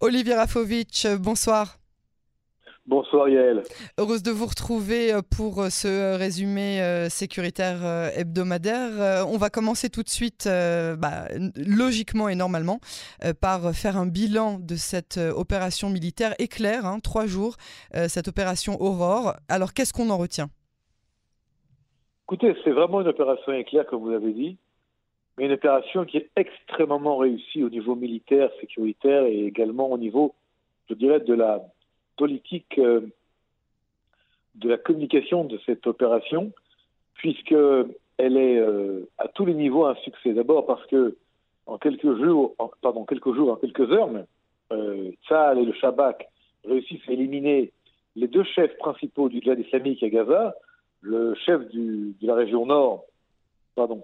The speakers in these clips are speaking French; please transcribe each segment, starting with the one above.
Olivier Rafovitch, bonsoir. Bonsoir Yael. Heureuse de vous retrouver euh, pour euh, ce résumé euh, sécuritaire hebdomadaire. On va commencer tout de suite, bah, logiquement et normalement, par faire un bilan de cette opération militaire éclair, hein, trois jours, cette opération Aurore. Alors qu'est-ce qu'on en retient? Écoutez, c'est vraiment une opération éclair, comme vous l'avez dit, mais une opération qui est extrêmement réussie au niveau militaire, sécuritaire et également au niveau, je dirais, de la politique euh, de la communication de cette opération, puisque elle est euh, à tous les niveaux un succès. D'abord parce que en quelques jours, pardon, quelques jours, en quelques heures, euh, et le Shabak réussissent à éliminer les deux chefs principaux du djihad islamique à Gaza, le chef du, de la région nord, pardon,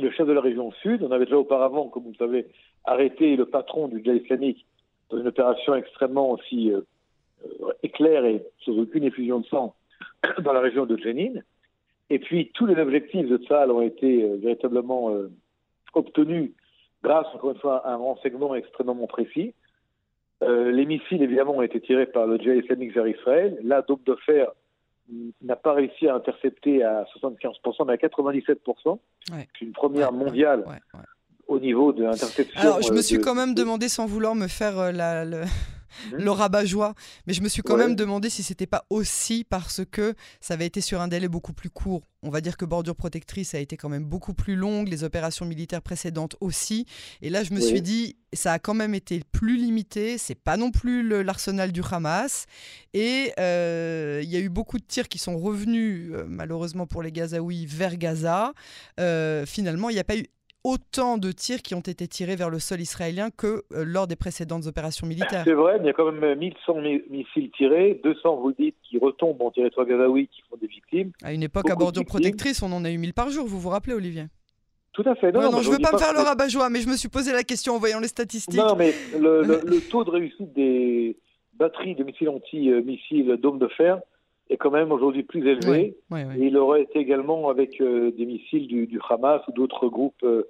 le chef de la région sud. On avait déjà auparavant, comme vous le savez, arrêté le patron du djihad islamique dans une opération extrêmement aussi euh, euh, et sans aucune effusion de sang dans la région de Jenin. Et puis tous les objectifs de Tsahal ont été euh, véritablement euh, obtenus grâce, encore une fois, à un renseignement extrêmement précis. les missiles, évidemment, ont été tirés par le djihad islamique vers Israël. Là, Dôme de Fer n'a pas réussi à intercepter à 75%, mais à 97%. C'est une première mondiale au niveau de l'interception. Alors, je me suis quand même demandé, sans vouloir me faire la, Mhm. Le rabat-joie. Mais je me suis quand même demandé si c'était pas aussi parce que ça avait été sur un délai beaucoup plus court. On va dire que Bordure Protectrice a été quand même beaucoup plus longue, les opérations militaires précédentes aussi. Et là, je me suis dit, ça a quand même été plus limité. C'est pas non plus l'arsenal du Hamas. Et euh, il y a eu beaucoup de tirs qui sont revenus, euh, malheureusement pour les Gazaouis, vers Gaza. Euh, finalement, il n'y a pas eu autant de tirs qui ont été tirés vers le sol israélien que euh, lors des précédentes opérations militaires. C'est vrai, mais il y a quand même 1100 missiles tirés, 200, vous dites, qui retombent en territoire gazaoui, qui font des victimes. À une époque, à bordure protectrice, on en a eu 1000 par jour, vous vous rappelez, Olivier? Tout à fait. Non, non, je ne veux pas me faire le rabat-joie, mais je me suis posé la question en voyant les statistiques. Non, mais le, taux de réussite des batteries de missiles anti-missiles dôme de fer est quand même aujourd'hui plus élevé. Et il aurait été également avec euh, des missiles du, du, Hamas ou d'autres groupes euh, euh,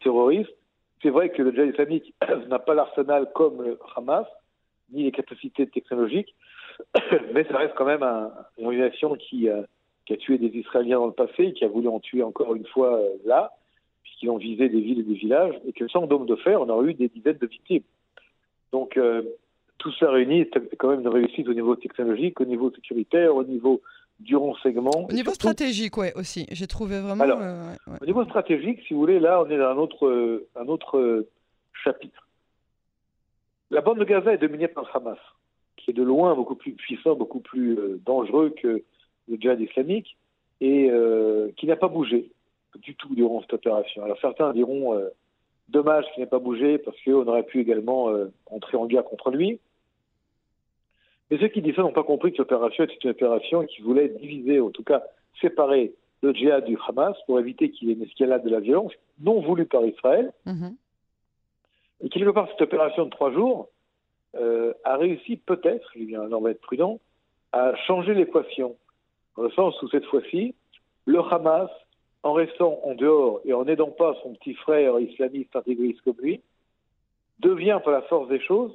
terroristes. C'est vrai que le djihad islamique n'a pas l'arsenal comme le Hamas, ni les capacités technologiques, mais ça reste quand même une organisation qui, qui, a tué des Israéliens dans le passé qui a voulu en tuer encore une fois euh, là, puisqu'ils ont visé des villes et des villages, et que sans dôme de fer, on aurait eu des dizaines de victimes. Donc, euh, tout ça réuni, c'est quand même une réussite au niveau technologique, au niveau sécuritaire, au niveau du renseignement. Au niveau stratégique, ouais, aussi. J'ai trouvé vraiment. Alors, euh, Au niveau stratégique, si vous voulez, là, on est dans un autre, euh, un autre euh, chapitre. La bande de Gaza est dominée par le Hamas, qui est de loin beaucoup plus puissant, beaucoup plus dangereux que le djihad islamique, et qui n'a pas bougé du tout durant cette opération. Alors certains diront dommage qu'il n'ait pas bougé parce qu'on aurait pu également entrer en guerre contre lui. Mais ceux qui disent ça n'ont pas compris que l'opération était une opération qui voulait diviser, en tout cas séparer le djihad du Hamas pour éviter qu'il y ait une escalade de la violence non voulue par Israël. Mhm. Et quelque part, cette opération de trois jours euh, a réussi peut-être, on va être prudent, à changer l'équation. Dans le sens où cette fois-ci, le Hamas, en restant en dehors et en n'aidant pas son petit frère islamiste intégriste comme lui, devient par la force des choses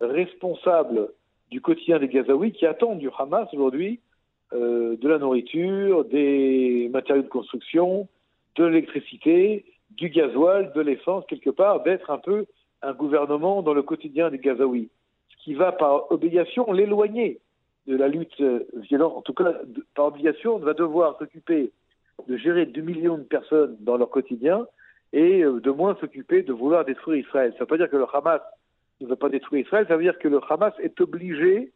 responsable du quotidien des Gazaouis qui attendent du Hamas aujourd'hui euh, de la nourriture, des matériaux de construction, de l'électricité, du gasoil, de l'essence, quelque part, d'être un peu un gouvernement dans le quotidien des Gazaouis. Ce qui va par obligation l'éloigner de la lutte violente. En tout cas, par obligation, on va devoir s'occuper de gérer 2 millions de personnes dans leur quotidien et euh, de moins s'occuper de vouloir détruire Israël. Ça ne veut pas dire que le Hamas ne veut pas détruire Israël, ça veut dire que le Hamas est obligé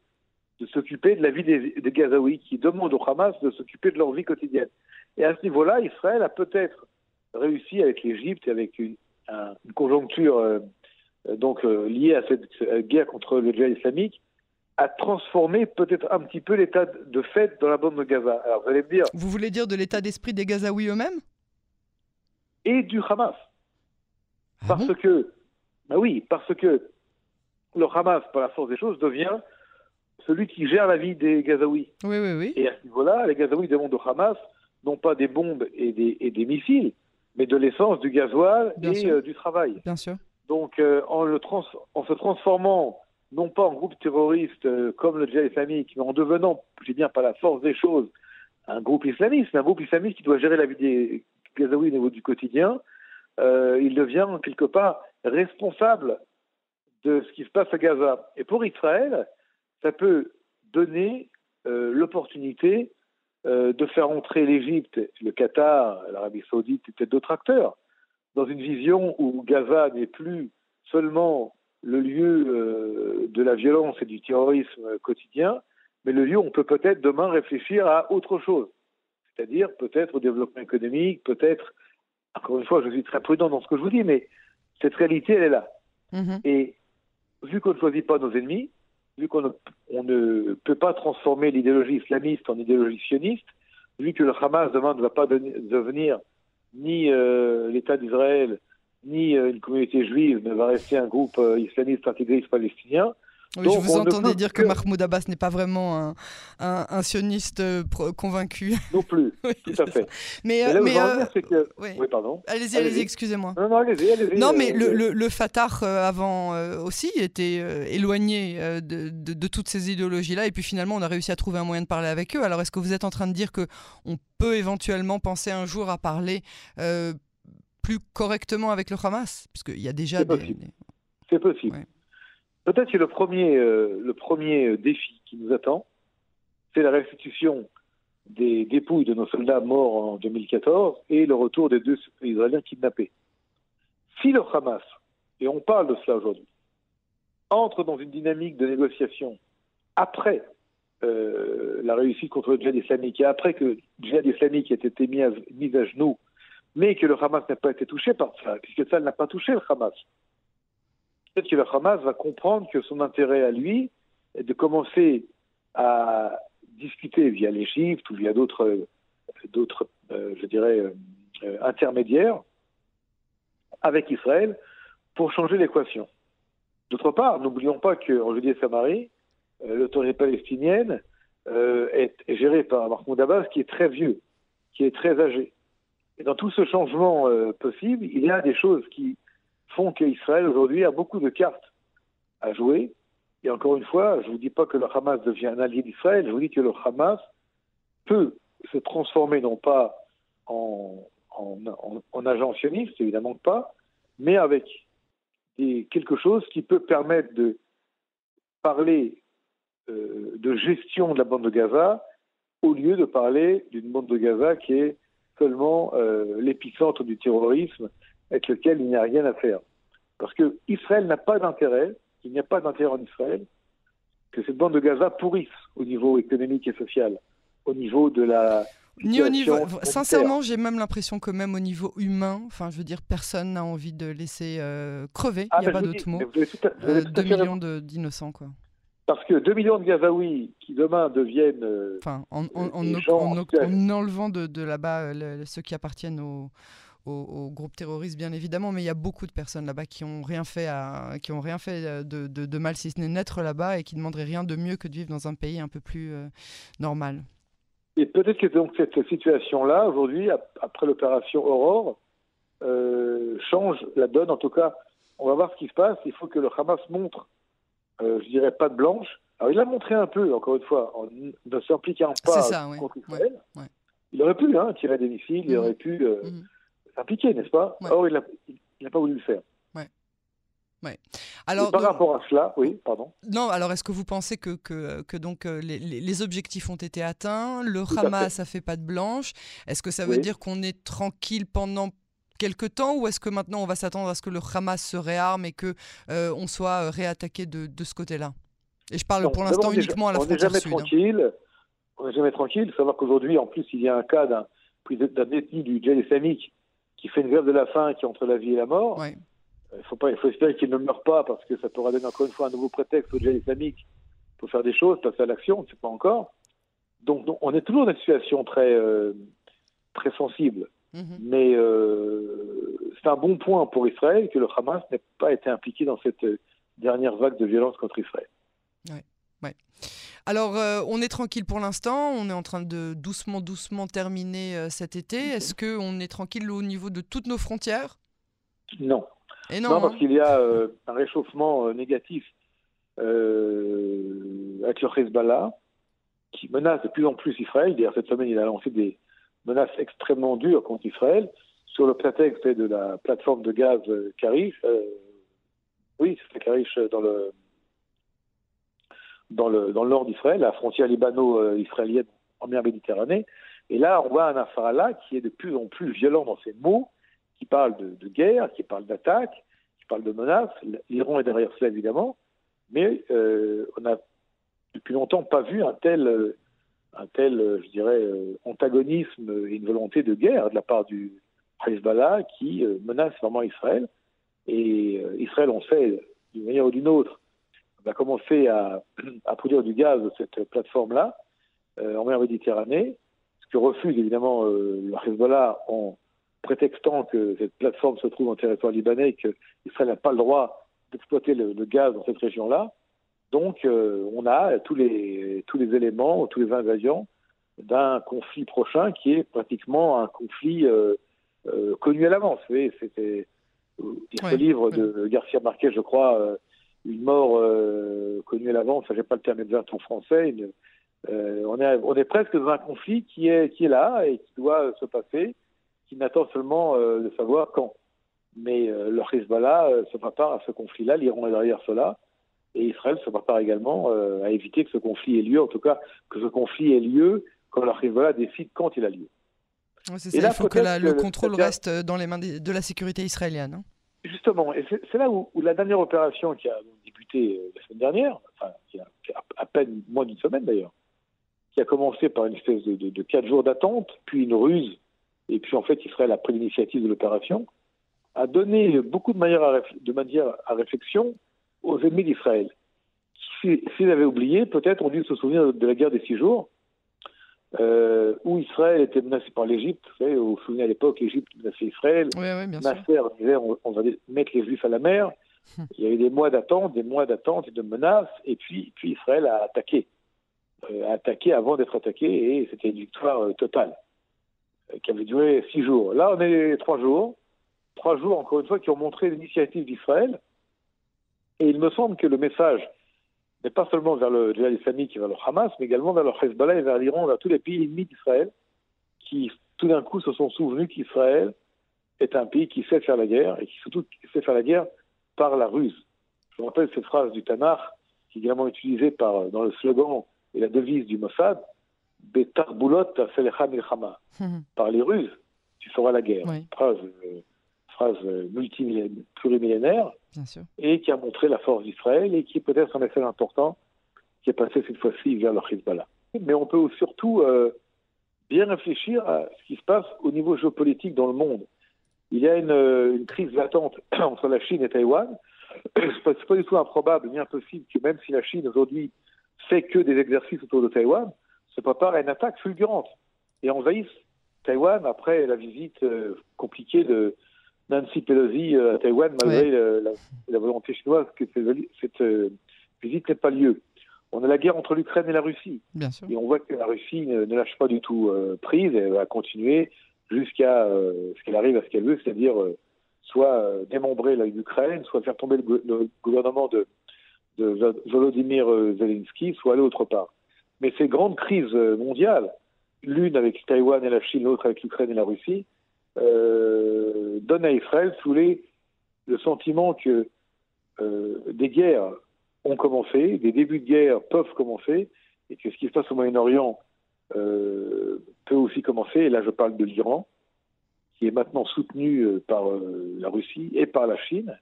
de s'occuper de la vie des, Gazaouis, qui demandent au Hamas de s'occuper de leur vie quotidienne. Et à ce niveau-là, Israël a peut-être réussi avec l'Égypte et avec une, conjoncture euh, donc euh, liée à cette guerre contre le djihad islamique, à transformer peut-être un petit peu l'état de fait dans la bande de Gaza. Alors vous allez me dire. Vous voulez dire de l'état d'esprit des Gazaouis eux-mêmes? Et du Hamas. Ah parce que, bah oui, parce que le Hamas, par la force des choses, devient celui qui gère la vie des Gazaouis. Oui, oui, oui. Et à ce niveau-là, les Gazaouis demandent au Hamas non pas des bombes et des, et des missiles, mais de l'essence, du gasoil et euh, du travail. Bien sûr. Donc, euh, en, le en se transformant, non pas en groupe terroriste euh, comme le djihad islamique, mais en devenant, je dis bien par la force des choses, un groupe islamiste, un groupe islamiste qui doit gérer la vie des Gazaouis au niveau du quotidien, il devient quelque part responsable de ce qui se passe à Gaza. Et pour Israël, ça peut donner l'opportunité de faire entrer l'Égypte, le Qatar, l'Arabie saoudite et peut-être d'autres acteurs dans une vision où Gaza n'est plus seulement le lieu euh, de la violence et du terrorisme quotidien, mais le lieu où on peut peut-être demain réfléchir à autre chose, c'est-à-dire peut-être au développement économique, peut-être, encore une fois, je suis très prudent dans ce que je vous dis, mais cette réalité, elle est là. Mm-hmm. Et vu qu'on ne choisit pas nos ennemis, vu qu'on ne, ne, peut pas transformer l'idéologie islamiste en idéologie sioniste, vu que le Hamas demain ne va pas devenir ni euh, l'État d'Israël, ni euh, une communauté juive ne va rester un groupe euh, islamiste intégriste palestinien. Oui, je vous entendais dire que, Mahmoud Abbas n'est pas vraiment un, un, sioniste convaincu. Non plus, tout à fait. Mais, mais, que... oui. pardon. Allez-y, allez-y, excusez-moi. Non, non, allez-y, allez-y. Non, mais le, le, le, Fatah, avant aussi, était éloigné de, de, de, toutes ces idéologies-là, et puis finalement, on a réussi à trouver un moyen de parler avec eux. Alors, est-ce que vous êtes en train de dire qu'on peut éventuellement penser un jour à parler euh, plus correctement avec le Hamas? Puisqu'il y a déjà C'est possible. C'est possible. Peut-être que le premier, euh, le premier défi qui nous attend, c'est la restitution des dépouilles de nos soldats morts en 2014 et le retour des deux Israéliens kidnappés. Si le Hamas, et on parle de cela aujourd'hui, entre dans une dynamique de négociation après euh, la réussite contre le djihad islamique et après que le djihad islamique ait été mis à, mis à genoux, mais que le Hamas n'a pas été touché par ça, puisque ça n'a pas touché le Hamas. Peut-être que le Hamas va comprendre que son intérêt à lui est de commencer à discuter via l'Égypte ou via d'autres, euh, je dirais, euh, intermédiaires avec Israël pour changer l'équation. D'autre part, n'oublions pas qu'en Judée-Samarie, euh, l'autorité palestinienne euh, est, gérée par Mahmoud Abbas, qui est très vieux, qui est très âgé. Et dans tout ce changement possible, il y a des choses qui font qu'Israël aujourd'hui a beaucoup de cartes à jouer. Et encore une fois, je ne vous dis pas que le Hamas devient un allié d'Israël, je vous dis que le Hamas peut se transformer non pas en, en, en, agent sioniste, évidemment pas, mais avec quelque chose qui peut permettre de parler euh, de gestion de la bande de Gaza au lieu de parler d'une bande de Gaza qui est seulement euh, l'épicentre du terrorisme avec lequel il n'y a rien à faire. Parce que Israël n'a pas d'intérêt, il n'y a pas d'intérêt en Israël que cette bande de Gaza pourrisse au niveau économique et social, au niveau de la ni au niveau, sincèrement, j'ai même l'impression que même au niveau humain, enfin, je veux dire, personne n'a envie de laisser euh, crever. il n'y a pas d'autre mot. 2 millions d'innocents, quoi. Parce que 2 millions de Gazaouis qui demain deviennent. Euh, enfin, en, enlevant de, là-bas euh, ceux qui appartiennent au, au, groupe terroriste, bien évidemment, mais il y a beaucoup de personnes là-bas qui n'ont rien fait, à, qui ont rien fait euh, de, de, mal, si ce n'est naître là-bas, et qui ne demanderaient rien de mieux que de vivre dans un pays un peu plus normal. Et peut-être que donc cette situation-là, aujourd'hui, après l'opération Aurore, change la donne. En tout cas, on va voir ce qui se passe. Il faut que le Hamas montre euh, je dirais pas de blanche. Alors il a montré un peu, encore une fois, en ne s'impliquant pas contre Israël. Il aurait pu hein, tirer des missiles, il mhm. aurait pu euh, mhm. S'impliquer, n'est-ce pas Or, il n'a pas voulu le faire. Ouais. Alors, par rapport à cela, oui, pardon. Non, alors est-ce que vous pensez que, que, que donc euh, les, les, objectifs ont été atteints? Le Hamas a fait pas de blanche Est-ce que ça veut dire qu'on est tranquille pendant quelque temps? Ou est-ce que maintenant on va s'attendre à ce que le Hamas se réarme et que euh, on soit euh, réattaqué de, de ce côté-là? Et je parle pour l'instant uniquement à la frontière sud. Hein. Tranquille. On n'est jamais tranquille. Il faut savoir qu'aujourd'hui, en plus, il y a un cas d'un détenu du djihad islamique qui fait une grève de la faim qui est entre la vie et la mort. Euh, il faut, pas, il faut espérer qu'il ne meure pas parce que ça pourra donner encore une fois un nouveau prétexte au djihad islamique pour faire des choses, passer à l'action, on ne sait pas encore. Donc, on est toujours dans une situation très, très sensible. Mhm. Mais euh, c'est un bon point pour Israël que le Hamas n'ait pas été impliqué dans cette dernière vague de violence contre Israël. Ouais, Alors, euh, on est tranquille pour l'instant. On est en train de doucement, doucement terminer euh, cet été. Mhm. Est-ce qu'on est tranquille au niveau de toutes nos frontières? Non. Et non, parce hein. qu'il y a un réchauffement négatif avec le Hezbollah qui menace de plus en plus Israël. D'ailleurs, cette semaine, il a lancé des menaces extrêmement dures contre Israël sur le prétexte de la plateforme de gaz Karish. oui, c'est Karish dans le dans le, dans le nord d'Israël, la frontière libano-israélienne en mer Méditerranée. Et là, on voit un Nasrallah qui est de plus en plus violent dans ses mots, qui parle de, guerre, qui parle d'attaque, qui parle de menaces. L'Iran est derrière cela, évidemment. Mais euh, on n'a depuis longtemps pas vu un tel, un tel je dirais, euh, antagonisme et une volonté de guerre de la part du Hezbollah qui euh, menace vraiment Israël. Et Israël, on sait, d'une manière ou d'une autre, va commencer à, à, produire du gaz de cette plateforme-là en mer Méditerranée, ce que refuse évidemment le Hezbollah en prétextant que cette plateforme se trouve en territoire libanais et qu'Israël n'a pas le droit d'exploiter le, gaz dans cette région-là. Donc, euh, on a tous les, tous les éléments, tous les ingrédients d'un conflit prochain qui est pratiquement un conflit euh, euh, connu à l'avance. Vous c'était ce livre de Garcia Marquez, je crois, une mort connue à l'avance. Je n'ai pas le terme exact en français. on, est, on est presque dans un conflit qui est, qui est là et qui doit se passer qui n'attend seulement euh, de savoir quand. Mais euh, le Hezbollah euh, se prépare à ce conflit-là, l'Iran est derrière cela, et Israël se prépare également à éviter que ce conflit ait lieu, en tout cas que ce conflit ait lieu quand le Hezbollah décide quand il a lieu. c'est ça, il faut que, le contrôle reste dans les mains de la sécurité israélienne. Hein. Justement, c'est là où, la dernière opération qui a débuté la semaine dernière, enfin, à peine moins d'une semaine d'ailleurs, qui a commencé par une espèce de, quatre jours d'attente, puis une ruse et puis en fait Israël a pris l'initiative de l'opération, a donné beaucoup de manière à, de manière à réflexion aux ennemis d'Israël. S'ils avaient oublié, peut-être ont dû se souvenir de la guerre des six jours, euh, où Israël était menacé par l'Égypte. Vous savez, vous vous souvenez à l'époque, l'Égypte menaçait Israël. Oui, oui, bien Nasser disait on, on, va mettre les Juifs à la mer. Hum. Il y avait des mois d'attente, des mois d'attente et de menaces, et puis, puis Israël a attaqué. Euh, a attaqué avant d'être attaqué, et c'était une victoire euh, totale qui avait duré six jours. Là, on est trois jours. Trois jours, encore une fois, qui ont montré l'initiative d'Israël. Et il me semble que le message n'est pas seulement vers le djihad islamique et vers le Hamas, mais également vers le Hezbollah et vers l'Iran, vers tous les pays ennemis d'Israël, qui tout d'un coup se sont souvenus qu'Israël est un pays qui sait faire la guerre, et qui surtout sait faire la guerre par la ruse. Je me rappelle cette phrase du Tanakh, qui est également utilisée par, dans le slogan et la devise du Mossad, milchama. Mhm. Par les ruses, tu feras la guerre. Phrase, euh, phrase euh, plurimillénaire, et qui a montré la force d'Israël et qui peut-être un message important qui est passé cette fois-ci vers le Hezbollah. Mais on peut surtout euh, bien réfléchir à ce qui se passe au niveau géopolitique dans le monde. Il y a une, crise latente entre la Chine et Taïwan. C'est pas, pas du tout improbable ni impossible que même si la Chine aujourd'hui fait que des exercices autour de Taïwan, se prépare à une attaque fulgurante et envahissent Taïwan après la visite euh, compliquée de Nancy Pelosi euh, à Taïwan, malgré la, volonté chinoise que cette, euh, visite n'ait pas lieu. On a la guerre entre l'Ukraine et la Russie. Et on voit que la Russie ne, lâche pas du tout prise, elle va continuer jusqu'à ce qu'elle arrive à ce qu'elle veut, c'est-à-dire soit démembrer l'Ukraine, soit faire tomber le, gouvernement de, de Volodymyr Zelensky, soit aller autre part. Mais ces grandes crises euh, mondiales, l'une avec Taïwan et la Chine, l'autre avec l'Ukraine et la Russie, euh, donnent à Israël sous le sentiment que euh, des guerres ont commencé, des débuts de guerre peuvent commencer, et que ce qui se passe au Moyen-Orient euh, peut aussi commencer. Et là, je parle de l'Iran, qui est maintenant soutenu par la Russie et par la Chine,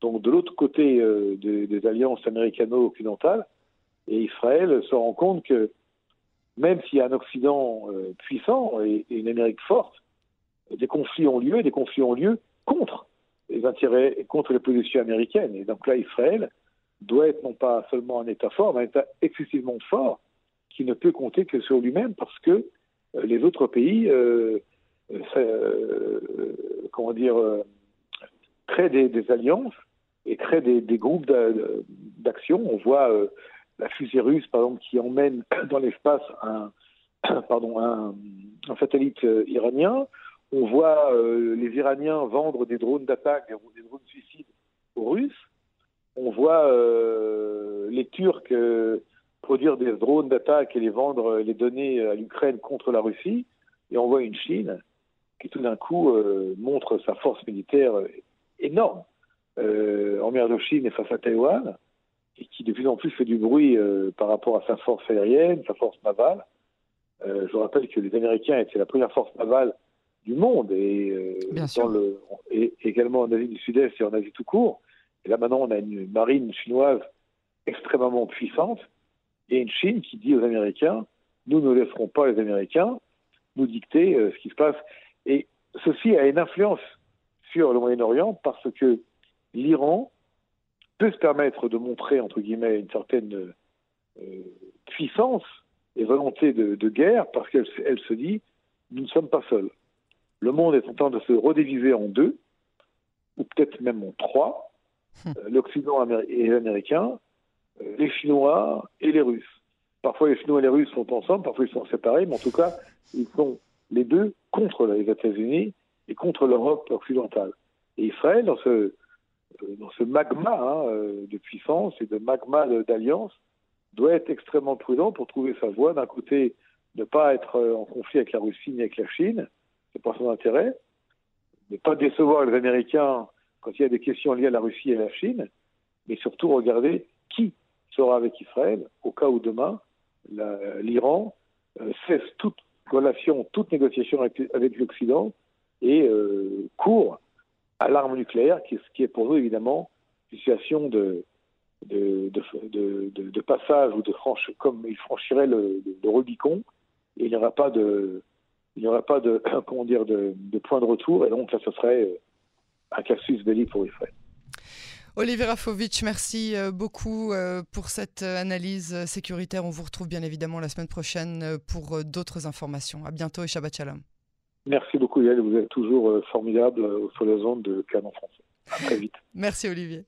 donc de l'autre côté des, alliances américano-occidentales. Et Israël se rend compte que même s'il y a un Occident puissant et, une Amérique forte, des conflits ont lieu, des conflits ont lieu contre les intérêts et contre les positions américaines. Et donc là, Israël doit être non pas seulement un État fort, mais un État excessivement fort qui ne peut compter que sur lui-même parce que euh, les autres pays, euh, comment dire, créent des, alliances et créent des, groupes d'action. On voit la fusée russe, par exemple, qui emmène dans l'espace un, un, satellite euh, iranien. On voit euh, les Iraniens vendre des drones d'attaque, des, drones suicides aux Russes. On voit les Turcs produire des drones d'attaque et les vendre, les donner à l'Ukraine contre la Russie. Et on voit une Chine qui tout d'un coup montre sa force militaire énorme en mer de Chine et face à Taïwan et qui de plus en plus fait du bruit euh, par rapport à sa force aérienne, sa force navale. Euh, je rappelle que les Américains étaient la première force navale du monde et, euh, dans le, et également en Asie du Sud-Est et en Asie tout court. Et là maintenant, on a une marine chinoise extrêmement puissante et une Chine qui dit aux Américains nous ne laisserons pas les Américains nous dicter ce qui se passe. Et ceci a une influence sur le Moyen-Orient parce que l'Iran peut se permettre de montrer, entre guillemets, une certaine euh, puissance et volonté de, guerre parce qu'elle elle se dit nous ne sommes pas seuls. Le monde est en train de se rediviser en deux, ou peut-être même en trois hum. euh, l'Occident et les Américains, euh, les Chinois et les Russes. Parfois, les Chinois et les Russes sont ensemble, parfois ils sont séparés, mais en tout cas, ils sont les deux contre les États-Unis et contre l'Europe occidentale. Et Israël, dans ce, dans ce magma hein, euh, de puissance et de magma d'alliance, doit être extrêmement prudent pour trouver sa voie. D'un côté, ne pas être euh, en conflit avec la Russie ni avec la Chine, c'est pas son intérêt. Ne pas décevoir les Américains quand il y a des questions liées à la Russie et à la Chine, mais surtout regarder qui sera avec Israël au cas où demain l'Iran euh, cesse toute relation, toute négociation avec, l'Occident et court à l'arme nucléaire, qui, qui est pour nous évidemment une situation de, de, de, passage ou de franche, comme il franchirait le Rubicon, et il n'y aura pas de, il n'y aura pas de, comment dire, de, point de retour, et donc là, ce serait euh, un casus belli pour Israël. Olivier Rafovitch, merci euh, beaucoup euh, pour cette analyse sécuritaire. On vous retrouve bien évidemment la semaine prochaine pour d'autres informations. À bientôt et Shabbat Shalom. Merci beaucoup Yael, vous êtes toujours formidable sur les ondes de Canon français. À très vite. Merci Olivier.